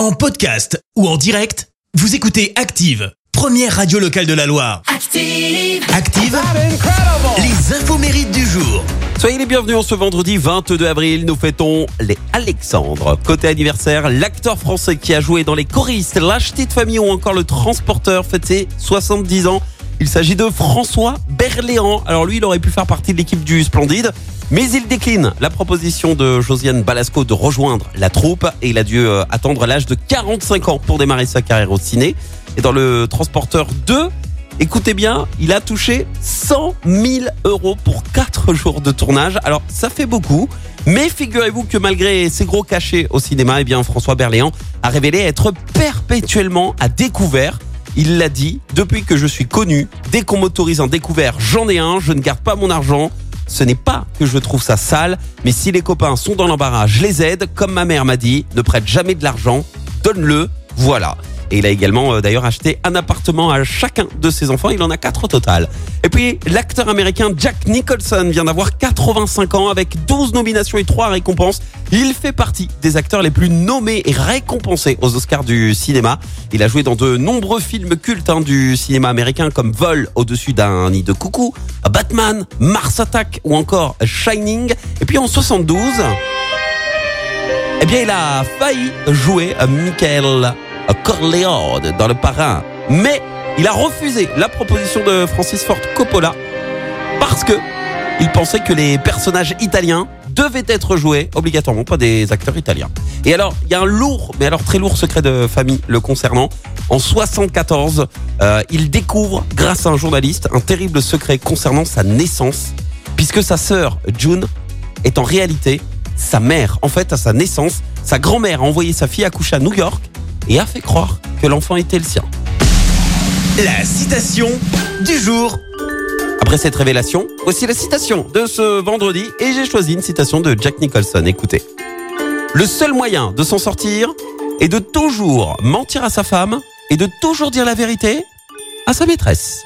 En podcast ou en direct, vous écoutez Active, première radio locale de la Loire. Active. Active, les infos mérites du jour. Soyez les bienvenus en ce vendredi 22 avril. Nous fêtons les Alexandres. Côté anniversaire, l'acteur français qui a joué dans Les choristes, Lâche de famille ou encore Le Transporteur fête ses 70 ans. Il s'agit de François Berléand. Alors lui, il aurait pu faire partie de l'équipe du Splendide, mais il décline la proposition de Josiane Balasco de rejoindre la troupe et il a dû euh, attendre l'âge de 45 ans pour démarrer sa carrière au ciné. Et dans Le Transporteur 2, Écoutez bien, il a touché 100 000 euros pour 4 jours de tournage. Alors, ça fait beaucoup. Mais figurez-vous que malgré ses gros cachets au cinéma, eh bien, François Berléand a révélé être perpétuellement à découvert. Il l'a dit, depuis que je suis connu, dès qu'on m'autorise un découvert, j'en ai un, je ne garde pas mon argent. Ce n'est pas que je trouve ça sale, mais si les copains sont dans l'embarras, je les aide. Comme ma mère m'a dit, ne prête jamais de l'argent, donne-le, voilà. Et il a également euh, d'ailleurs acheté un appartement à chacun de ses enfants. Il en a quatre au total. Et puis l'acteur américain Jack Nicholson vient d'avoir 85 ans avec 12 nominations et 3 récompenses. Il fait partie des acteurs les plus nommés et récompensés aux Oscars du cinéma. Il a joué dans de nombreux films cultes hein, du cinéma américain comme Vol au-dessus d'un nid de coucou, Batman, Mars Attack ou encore Shining. Et puis en 72, eh bien il a failli jouer Michael Corleone dans Le Parrain. Mais il a refusé la proposition de Francis Ford Coppola parce que il pensait que les personnages italiens devaient être joués obligatoirement pas des acteurs italiens. Et alors, il y a un lourd, mais alors très lourd secret de famille le concernant. En 74, euh, il découvre, grâce à un journaliste, un terrible secret concernant sa naissance, puisque sa sœur June est en réalité sa mère. En fait, à sa naissance, sa grand-mère a envoyé sa fille accoucher à New York et a fait croire que l'enfant était le sien. La citation du jour. Après cette révélation, voici la citation de ce vendredi et j'ai choisi une citation de Jack Nicholson. Écoutez. Le seul moyen de s'en sortir est de toujours mentir à sa femme et de toujours dire la vérité à sa maîtresse.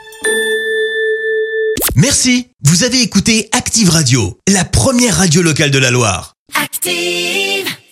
Merci, vous avez écouté Active Radio, la première radio locale de la Loire. Active.